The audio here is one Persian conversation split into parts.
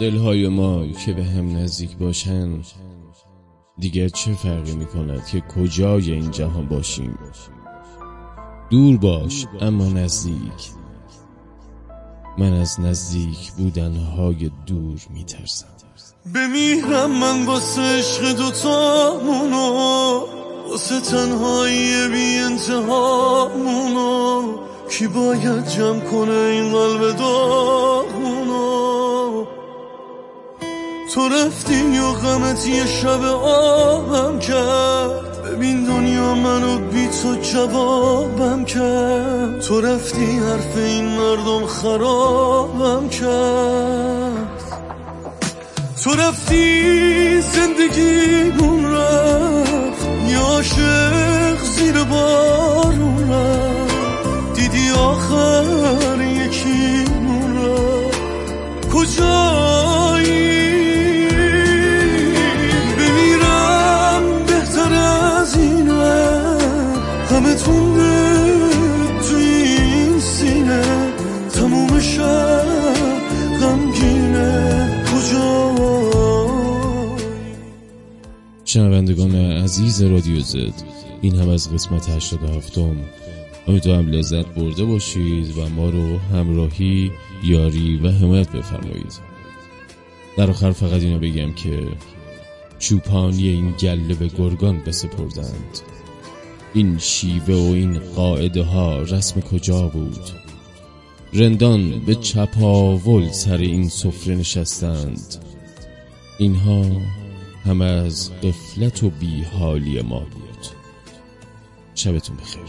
دلهای ما که به هم نزدیک باشن دیگر چه فرقی می کند که کجای این جهان باشیم؟ دور باش اما نزدیک. من از نزدیک بودنهای دور می ترسم بمیرم من واسه عشق دوتامونو واسه تنهایی بی انتهامونو کی باید جمع کنه این قلب داغونو تو رفتی و غمت یه شب آبم کرد. ببین دنیا منو بی تو جوابم کرد. تو رفتی حرف این مردم خرابم کرد. تو رفتی زندگی رفت. یا عاشق زیر بارون رفت. دیدی آخر یکی رفت. کجایی شنوندگان عزیز رادیو زد این هم از قسمت 87 م امیدوارم لذت برده باشید و ما رو همراهی یاری و حمایت بفرمایید. در آخر فقط اینو بگم که چوپانی این گله به گرگان بسپردند. این شیوه و این قاعده ها رسم کجا بود؟ رندان به چپاول سر این سفره نشستند. اینها همه از قفلت و بیحالی ما بود شبتون بخیر.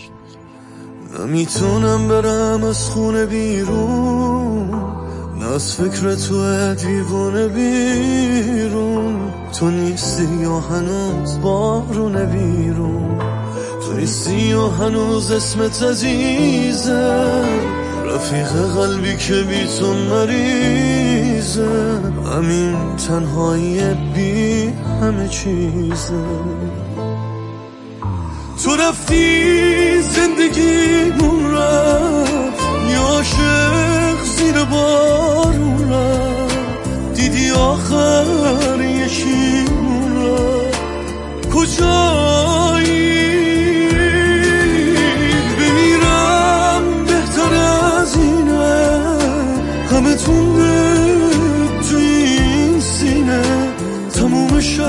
نمی‌تونم برم از خونه بیرون. نه از فکر تو دیوونه بیرون. تو نیستی یا هنوز بارون بیرون. تو نیستی و هنوز اسمت عزیزه رفیق قلبی که بی تو مریضه. همین تنهایی بی همه چیزه. تو رفتی زندگی رفت. عاشق زیر بارون رفت. دیدی آخر یکی رفت. کجا Hayatımda ettiğin sine Tanımış